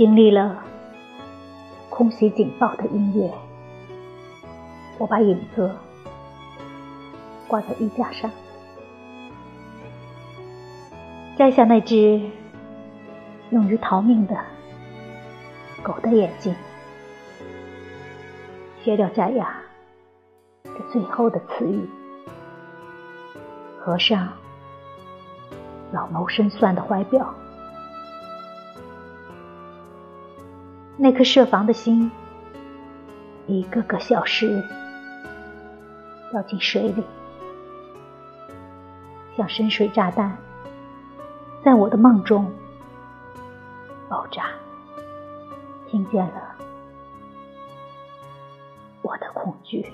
经历了空袭警报的音乐，我把影子挂在衣架上，摘下那只用于逃命的狗的眼睛，削掉假牙这最后的词语，合上老谋深算的怀表。那颗设防的心，一个个消失，掉进水里，像深水炸弹，在我的梦中爆炸。听见了我的恐惧。